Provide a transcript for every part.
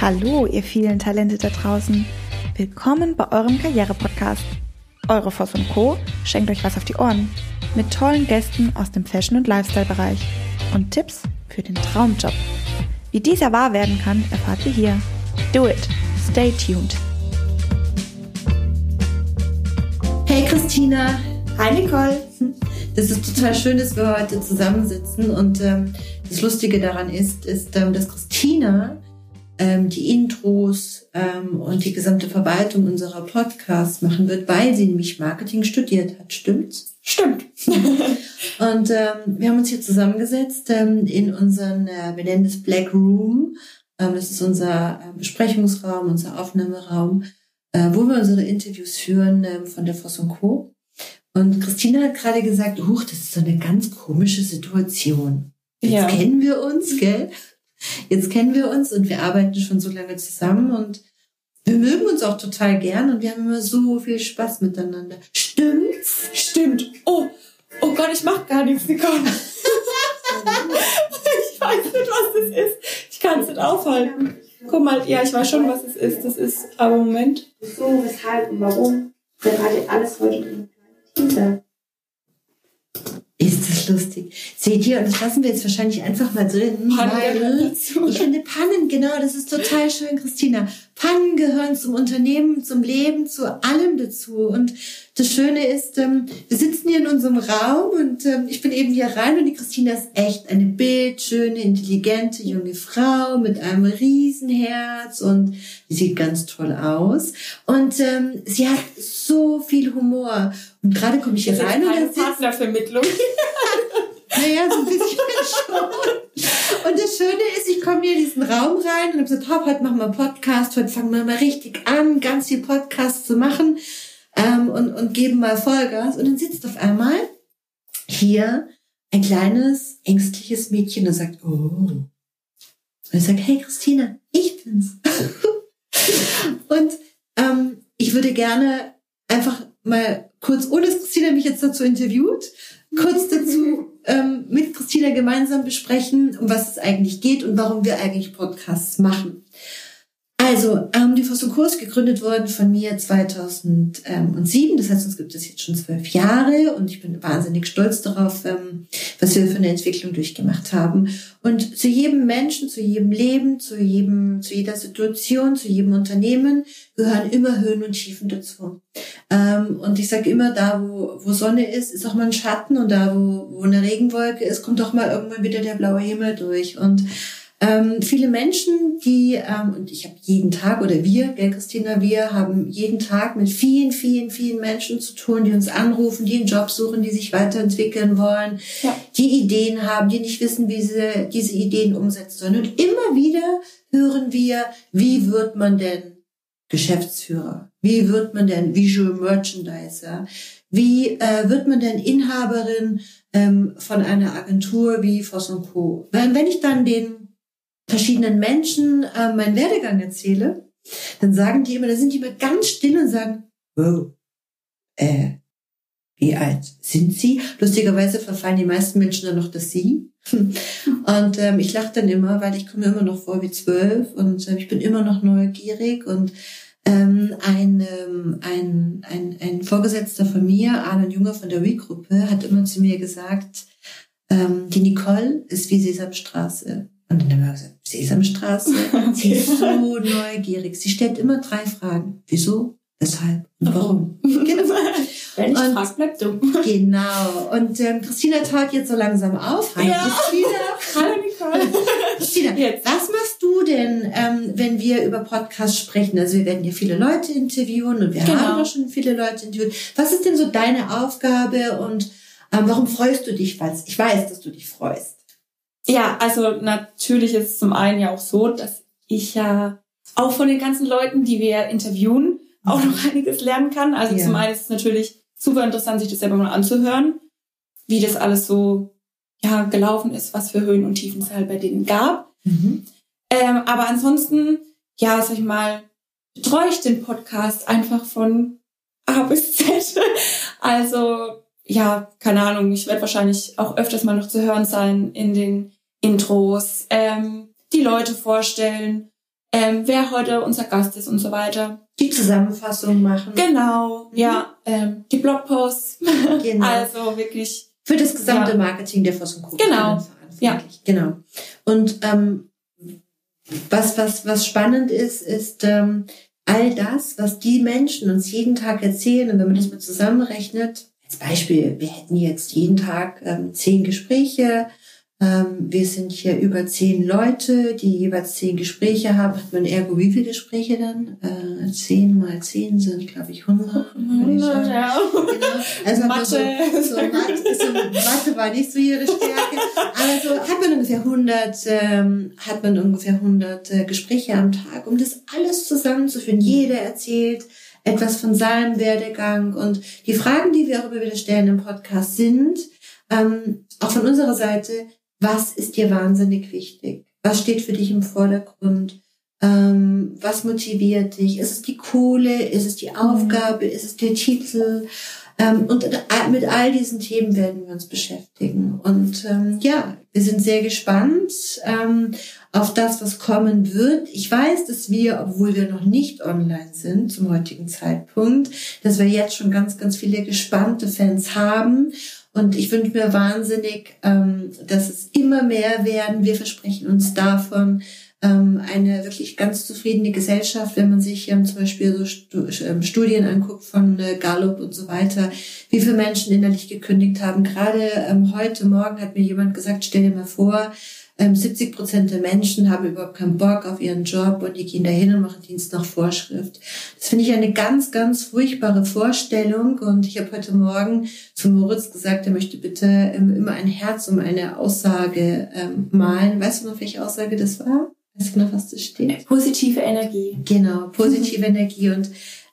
Hallo, ihr vielen Talente da draußen. Willkommen bei eurem Karriere-Podcast. Eure Voss und Co. schenkt euch was auf die Ohren. Mit tollen Gästen aus dem Fashion- und Lifestyle-Bereich. Und Tipps für den Traumjob. Wie dieser wahr werden kann, erfahrt ihr hier. Do it. Stay tuned. Hey Christina. Hi Nicole. Das ist total schön, dass wir heute zusammensitzen. Und ähm, das Lustige daran ist, ist, ähm, dass Christina ähm, die Intros ähm, und die gesamte Verwaltung unserer Podcasts machen wird, weil sie nämlich Marketing studiert hat. Stimmt's? Stimmt. und ähm, wir haben uns hier zusammengesetzt ähm, in unseren, äh, wir nennen es Black Room. Ähm, das ist unser äh, Besprechungsraum, unser Aufnahmeraum, äh, wo wir unsere Interviews führen äh, von der Voss und Co. Und Christina hat gerade gesagt, huch, das ist so eine ganz komische Situation. Jetzt Ja. kennen wir uns, gell? Jetzt kennen wir uns und wir arbeiten schon so lange zusammen und wir mögen uns auch total gern und wir haben immer so viel Spaß miteinander. Stimmt's? Stimmt. Oh, oh Gott, ich mach gar nichts, Nicole. ich weiß nicht, was das ist. Ich kann es nicht aufhalten. Guck mal, ja, ich weiß schon, was es ist. Das ist, aber Moment. Wieso, weshalb und warum? Gerade alles heute drin. Lustig? Seht ihr, und das lassen wir jetzt wahrscheinlich einfach mal drin, Pannen ich finde Pannen, genau, das ist total schön, Christina. Pannen gehören zum Unternehmen, zum Leben, zu allem dazu. Und das Schöne ist, ähm, wir sitzen hier in unserem Raum und ähm, ich bin eben hier rein und die Christina ist echt eine bildschöne, intelligente junge Frau mit einem Riesenherz und die sieht ganz toll aus. Und ähm, sie hat so viel Humor. Und gerade komme ich hier rein und dann Partnervermittlung. naja, so ein bisschen schon. Und das Schöne ist, ich komme hier in diesen Raum rein und habe gesagt, hopp, heute machen wir einen Podcast, heute fangen wir mal richtig an, ganz viel Podcasts zu machen ähm, und, und geben mal Vollgas. Und dann sitzt auf einmal hier ein kleines, ängstliches Mädchen und sagt, oh. Und ich sage, hey Christina, ich bin's. und ähm, ich würde gerne einfach mal kurz, ohne dass Christina mich jetzt dazu interviewt, kurz dazu ähm, mit Christina gemeinsam besprechen, um was es eigentlich geht und warum wir eigentlich Podcasts machen. Also, ähm, die Co. ist gegründet worden von mir 2007. Das heißt, uns gibt es jetzt schon zwölf Jahre und ich bin wahnsinnig stolz darauf, ähm, was wir für eine Entwicklung durchgemacht haben. Und zu jedem Menschen, zu jedem Leben, zu jedem, zu jeder Situation, zu jedem Unternehmen gehören immer Höhen und Tiefen dazu. Ähm, und ich sage immer, da wo, wo Sonne ist, ist auch mal ein Schatten und da wo, wo eine Regenwolke ist, kommt auch mal irgendwann wieder der blaue Himmel durch. Und ähm, viele Menschen, die, ähm, und ich habe jeden Tag, oder wir, gell, Christina, wir haben jeden Tag mit vielen, vielen, vielen Menschen zu tun, die uns anrufen, die einen Job suchen, die sich weiterentwickeln wollen, Ja. die Ideen haben, die nicht wissen, wie sie diese Ideen umsetzen sollen. Und immer wieder hören wir, wie wird man denn Geschäftsführer? Wie wird man denn Visual Merchandiser? Wie äh, wird man denn Inhaberin ähm, von einer Agentur wie Voss Co? Weil wenn ich dann den verschiedenen Menschen äh, meinen Werdegang erzähle, dann sagen die immer, da sind die immer ganz still und sagen, wow, äh, wie alt sind Sie? Lustigerweise verfallen die meisten Menschen dann noch das Sie. Und ähm, ich lache dann immer, weil ich komme immer noch vor wie zwölf und äh, ich bin immer noch neugierig und ähm, ein, ähm, ein, ein, ein Vorgesetzter von mir, Arne Junger von der We-Gruppe, hat immer zu mir gesagt, ähm, die Nicole ist wie Sesamstraße. Und dann haben wir gesagt, Sesamstraße? Sie ist so neugierig. Sie stellt immer drei Fragen. Wieso? Weshalb? Und warum? genau. Wenn ich Und- frag, bleib dumm. Genau. Und ähm, Christina taut jetzt so langsam auf. Hi, Ja. Christina. Hallo Nicole. Christina, Jetzt. was machst du denn, ähm, wenn wir über Podcasts sprechen? Also wir werden hier viele Leute interviewen und wir Genau. haben auch schon viele Leute interviewt. Was ist denn so deine Aufgabe und ähm, warum freust du dich? Weil ich weiß, dass du dich freust. Ja, also natürlich ist es zum einen ja auch so, dass ich ja auch von den ganzen Leuten, die wir interviewen, auch noch einiges lernen kann. Also Ja. zum einen ist es natürlich super interessant, sich das selber mal anzuhören, wie das alles so ja, gelaufen ist, was für Höhen und Tiefen es halt bei denen gab. Mhm. Ähm, aber ansonsten, ja, sag ich mal, betreue ich den Podcast einfach von A bis Z. Also, ja, keine Ahnung, ich werde wahrscheinlich auch öfters mal noch zu hören sein in den Intros, ähm, die Leute vorstellen, ähm, wer heute unser Gast ist und so weiter. Die Zusammenfassung machen. Genau, Mhm. ja, ähm, die Blogposts. Genau. Also wirklich, Für das gesamte Ja. Marketing der Voss und Co. Genau. verantwortlich. Genau. Und ähm, was, was, was spannend ist, ist ähm, all das, was die Menschen uns jeden Tag erzählen. Und wenn man das mal zusammenrechnet, als Beispiel, wir hätten jetzt jeden Tag ähm, zehn Gespräche. Ähm, wir sind hier über zehn Leute, die jeweils zehn Gespräche haben. Hat man ergo wie viele Gespräche dann? Äh, zehn mal zehn sind, glaube ich, 100. würde ich sagen. ja. Genau. Also hat man so, Mathe. so, Mathe, so Mathe war nicht so ihre Stärke. Aber so hat man ungefähr 100, ähm, hat man ungefähr 100 äh, Gespräche am Tag, um das alles zusammenzuführen. Jeder erzählt etwas von seinem Werdegang und die Fragen, die wir auch immer wieder stellen im Podcast sind, ähm, auch von unserer Seite, was ist dir wahnsinnig wichtig? Was steht für dich im Vordergrund? Ähm, was motiviert dich? Ist es die Kohle? Ist es die Aufgabe? Ist es der Titel? Ähm, und mit all diesen Themen werden wir uns beschäftigen. Und ähm, ja, wir sind sehr gespannt ähm, auf das, was kommen wird. Ich weiß, dass wir, obwohl wir noch nicht online sind zum heutigen Zeitpunkt, dass wir jetzt schon ganz, ganz viele gespannte Fans haben. Und ich wünsche mir wahnsinnig, ähm, dass es immer mehr werden. Wir versprechen uns davon ähm, eine wirklich ganz zufriedene Gesellschaft, wenn man sich ähm, zum Beispiel so Stu Studien anguckt von äh, Gallup und so weiter, wie viele Menschen innerlich gekündigt haben. Gerade heute Morgen hat mir jemand gesagt, stell dir mal vor, ähm, 70 Prozent der Menschen haben überhaupt keinen Bock auf ihren Job und die gehen dahin und machen Dienst nach Vorschrift. Das finde ich eine ganz, ganz furchtbare Vorstellung. Und ich habe heute Morgen zu Moritz gesagt, er möchte bitte ähm, immer ein Herz um eine Aussage ähm, malen. Weißt du noch, welche Aussage das war? Weißt du noch, was das steht? Positive Energie. Genau, positive Energie. Und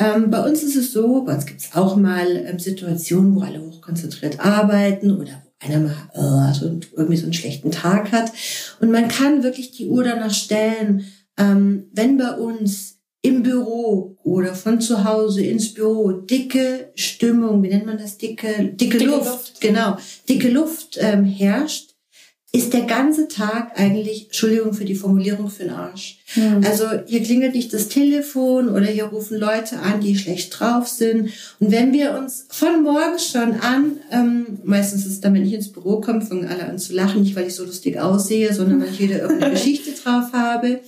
ähm, bei uns ist es so, bei uns gibt es auch mal ähm, Situationen, wo alle hochkonzentriert arbeiten oder einer mal äh, so, irgendwie so einen schlechten Tag hat. Und man kann wirklich die Uhr danach stellen, ähm, wenn bei uns im Büro oder von zu Hause ins Büro dicke Stimmung, wie nennt man das, dicke, dicke, Dicke Luft, Luft. genau, dicke Luft ähm, herrscht, ist der ganze Tag eigentlich, Entschuldigung für die Formulierung, für den Arsch. Also hier klingelt nicht das Telefon oder hier rufen Leute an, die schlecht drauf sind. Und wenn wir uns von morgens schon an, ähm, meistens ist es dann, wenn ich ins Büro komme, fangen alle an zu lachen, nicht weil ich so lustig aussehe, sondern weil ich wieder irgendeine Geschichte drauf habe.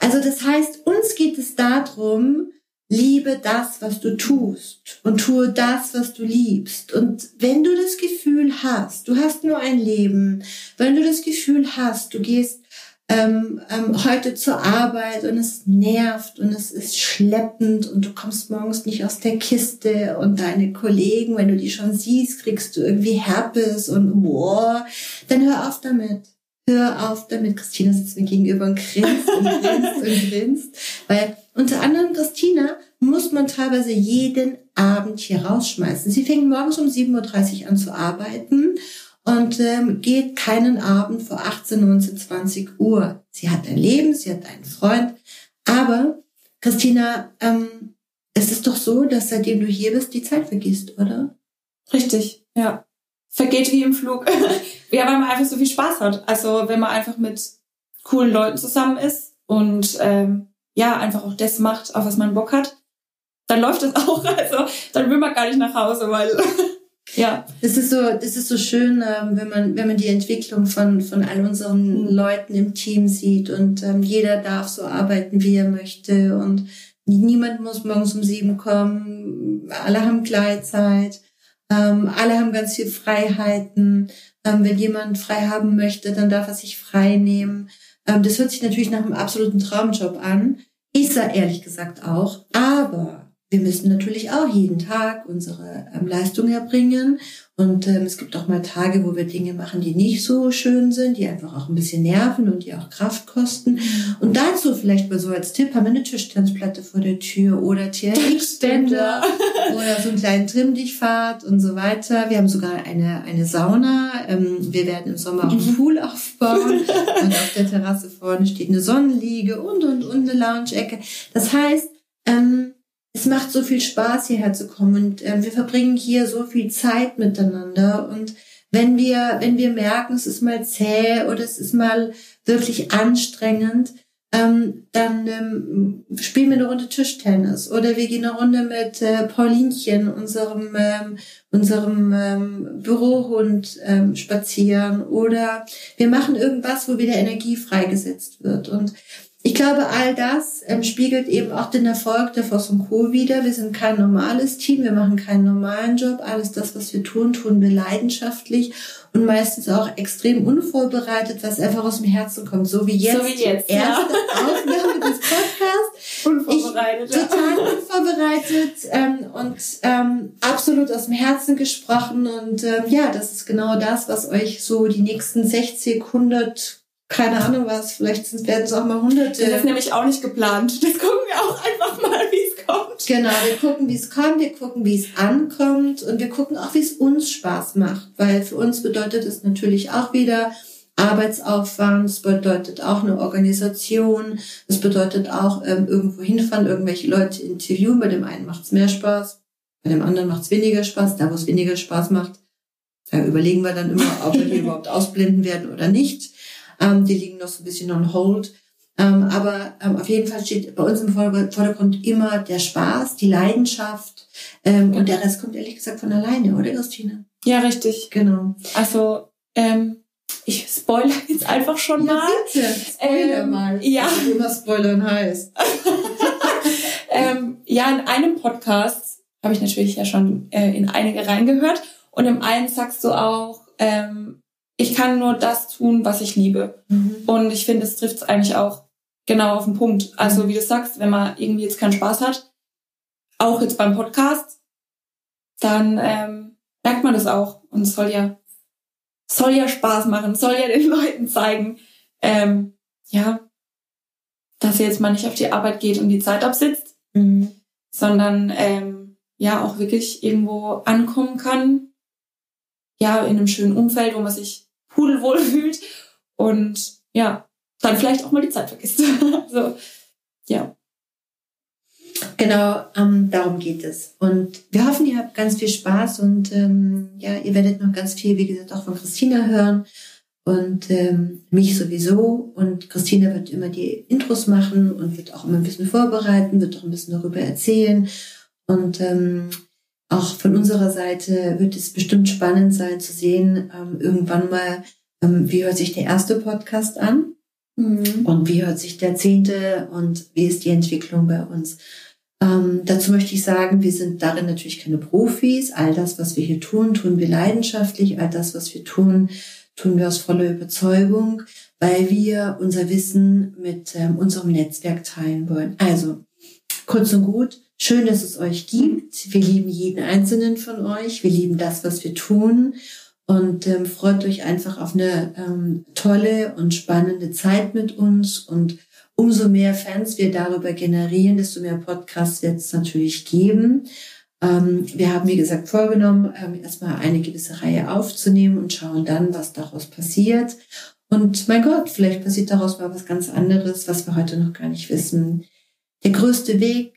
Also das heißt, uns geht es darum, liebe das, was du tust und tue das, was du liebst. Und wenn du das Gefühl hast, du hast nur ein Leben, wenn du das Gefühl hast, du gehst ähm, ähm, heute zur Arbeit und es nervt und es ist schleppend und du kommst morgens nicht aus der Kiste und deine Kollegen, wenn du die schon siehst, kriegst du irgendwie Herpes und boah, dann hör auf damit. Hör auf damit. Christina sitzt mir gegenüber und grinst und grinst und grinst. Weil unter anderem Christina muss man teilweise jeden Abend hier rausschmeißen. Sie fängt morgens um 7.30 Uhr an zu arbeiten und ähm, geht keinen Abend vor 18, 19, 20 Uhr. Sie hat ein Leben, sie hat einen Freund. Aber, Christina, ähm, es ist doch so, dass seitdem du hier bist, die Zeit vergisst, oder? Richtig, ja. Vergeht wie im Flug. ja, weil man einfach so viel Spaß hat. Also wenn man einfach mit coolen Leuten zusammen ist und ähm, ja, einfach auch das macht, auf was man Bock hat, dann läuft es auch. Also dann will man gar nicht nach Hause, weil ja. Das ist so, das ist so schön, ähm, wenn man, wenn man die Entwicklung von, von all unseren Mhm. Leuten im Team sieht und ähm, jeder darf so arbeiten, wie er möchte und niemand muss morgens um sieben kommen. Alle haben Gleitzeit. Ähm, alle haben ganz viel Freiheiten. Ähm, wenn jemand frei haben möchte, dann darf er sich frei nehmen. Ähm, das hört sich natürlich nach einem absoluten Traumjob an. Ist er ehrlich gesagt auch. Aber wir müssen natürlich auch jeden Tag unsere ähm, Leistung erbringen. Und ähm, es gibt auch mal Tage, wo wir Dinge machen, die nicht so schön sind, die einfach auch ein bisschen nerven und die auch Kraft kosten. Und dazu vielleicht mal so als Tipp, haben wir eine Tischtennisplatte vor der Tür oder TRX-Bänder oder so einen kleinen Trimm-Dich-Fahrt und so weiter. Wir haben sogar eine, eine Sauna. Ähm, wir werden im Sommer auch einen Pool aufbauen. und auf der Terrasse vorne steht eine Sonnenliege und, und, und eine Lounge-Ecke. Das heißt, ähm, macht so viel Spaß, hierher zu kommen und ähm, wir verbringen hier so viel Zeit miteinander und wenn wir, wenn wir merken, es ist mal zäh oder es ist mal wirklich anstrengend, ähm, dann ähm, spielen wir eine Runde Tischtennis oder wir gehen eine Runde mit äh, Paulinchen, unserem, ähm, unserem ähm, Bürohund, ähm, spazieren oder wir machen irgendwas, wo wieder Energie freigesetzt wird. Und ich glaube, all das ähm, spiegelt eben auch den Erfolg der Voss und Co. wieder. Wir sind kein normales Team, wir machen keinen normalen Job. Alles das, was wir tun, tun wir leidenschaftlich und meistens auch extrem unvorbereitet, was einfach aus dem Herzen kommt. So wie jetzt. So wie jetzt, die erste ja. Aufnahme des Podcasts. Unvorbereitet. Ich, total unvorbereitet ähm, und ähm, absolut aus dem Herzen gesprochen. Und ähm, ja, das ist genau das, was euch so die nächsten 60, 100 keine Ahnung was, vielleicht werden es auch mal hunderte. Das ist nämlich auch nicht geplant. Das gucken wir auch einfach mal, wie es kommt. Genau, wir gucken, wie es kommt, wir gucken, wie es ankommt und wir gucken auch, wie es uns Spaß macht, weil für uns bedeutet es natürlich auch wieder Arbeitsaufwand, es bedeutet auch eine Organisation, es bedeutet auch ähm, irgendwo hinfahren, irgendwelche Leute interviewen. Bei dem einen macht es mehr Spaß, bei dem anderen macht es weniger Spaß. Da, wo es weniger Spaß macht, da überlegen wir dann immer, ob wir die überhaupt ausblenden werden oder nicht. Ähm, die liegen noch so ein bisschen on hold. Ähm, aber ähm, auf jeden Fall steht bei uns im Vordergrund immer der Spaß, die Leidenschaft. Ähm, Und der Rest kommt ehrlich gesagt von alleine, oder Christine? Ja, richtig. Genau. Also, ähm, ich spoilere jetzt einfach schon ja, mal. Bitte, spoiler Ähm, mal. ja. Was immer spoilern heißt. ähm, ja, in einem Podcast habe ich natürlich ja schon äh, in einige reingehört. Und im einen sagst du auch, ähm, ich kann nur das tun, was ich liebe. Mhm. Und ich finde, es trifft es eigentlich auch genau auf den Punkt. Also Mhm. wie du sagst, wenn man irgendwie jetzt keinen Spaß hat, auch jetzt beim Podcast, dann ähm, merkt man das auch. Und es soll ja, soll ja Spaß machen, soll ja den Leuten zeigen, ähm, ja, dass ihr jetzt mal nicht auf die Arbeit geht und die Zeit absitzt, Mhm. sondern ähm, ja auch wirklich irgendwo ankommen kann. Ja, in einem schönen Umfeld, wo man sich pudelwohl fühlt und ja, dann vielleicht auch mal die Zeit vergisst. so, ja. Genau, ähm, darum geht es. Und wir hoffen, ihr habt ganz viel Spaß und ähm, ja, ihr werdet noch ganz viel, wie gesagt, auch von Christina hören und ähm, mich sowieso. Und Christina wird immer die Intros machen und wird auch immer ein bisschen vorbereiten, wird auch ein bisschen darüber erzählen. Und ähm, auch von unserer Seite wird es bestimmt spannend sein zu sehen, ähm, irgendwann mal, ähm, wie hört sich der erste Podcast an Mhm. und wie hört sich der zehnte und wie ist die Entwicklung bei uns. Ähm, dazu möchte ich sagen, wir sind darin natürlich keine Profis. All das, was wir hier tun, tun wir leidenschaftlich. All das, was wir tun, tun wir aus voller Überzeugung, weil wir unser Wissen mit ähm, unserem Netzwerk teilen wollen. Also, kurz und gut, schön, dass es euch gibt. Wir lieben jeden einzelnen von euch. Wir lieben das, was wir tun. Und ähm, freut euch einfach auf eine ähm, tolle und spannende Zeit mit uns. Und umso mehr Fans wir darüber generieren, desto mehr Podcasts wird es natürlich geben. Ähm, wir haben, wie gesagt, vorgenommen, ähm, erstmal eine gewisse Reihe aufzunehmen und schauen dann, was daraus passiert. Und mein Gott, vielleicht passiert daraus mal was ganz anderes, was wir heute noch gar nicht wissen. Der größte Weg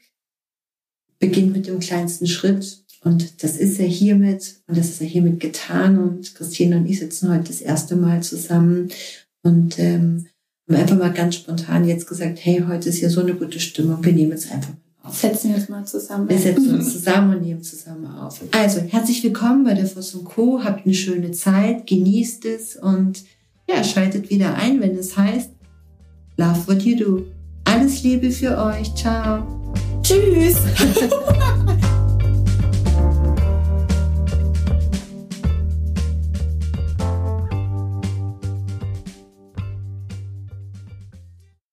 beginnt mit dem kleinsten Schritt. Und das ist er hiermit und das ist er hiermit getan. Und Christine und ich sitzen heute das erste Mal zusammen und ähm, haben einfach mal ganz spontan jetzt gesagt, hey, heute ist ja so eine gute Stimmung, wir nehmen jetzt einfach mal auf. Setzen wir uns mal zusammen. Wir setzen uns zusammen und nehmen zusammen auf. Also, herzlich willkommen bei der Voss Co. Habt eine schöne Zeit, genießt es und ja, schaltet wieder ein, wenn es heißt Love What You Do. Alles Liebe für euch. Ciao. Tschüss.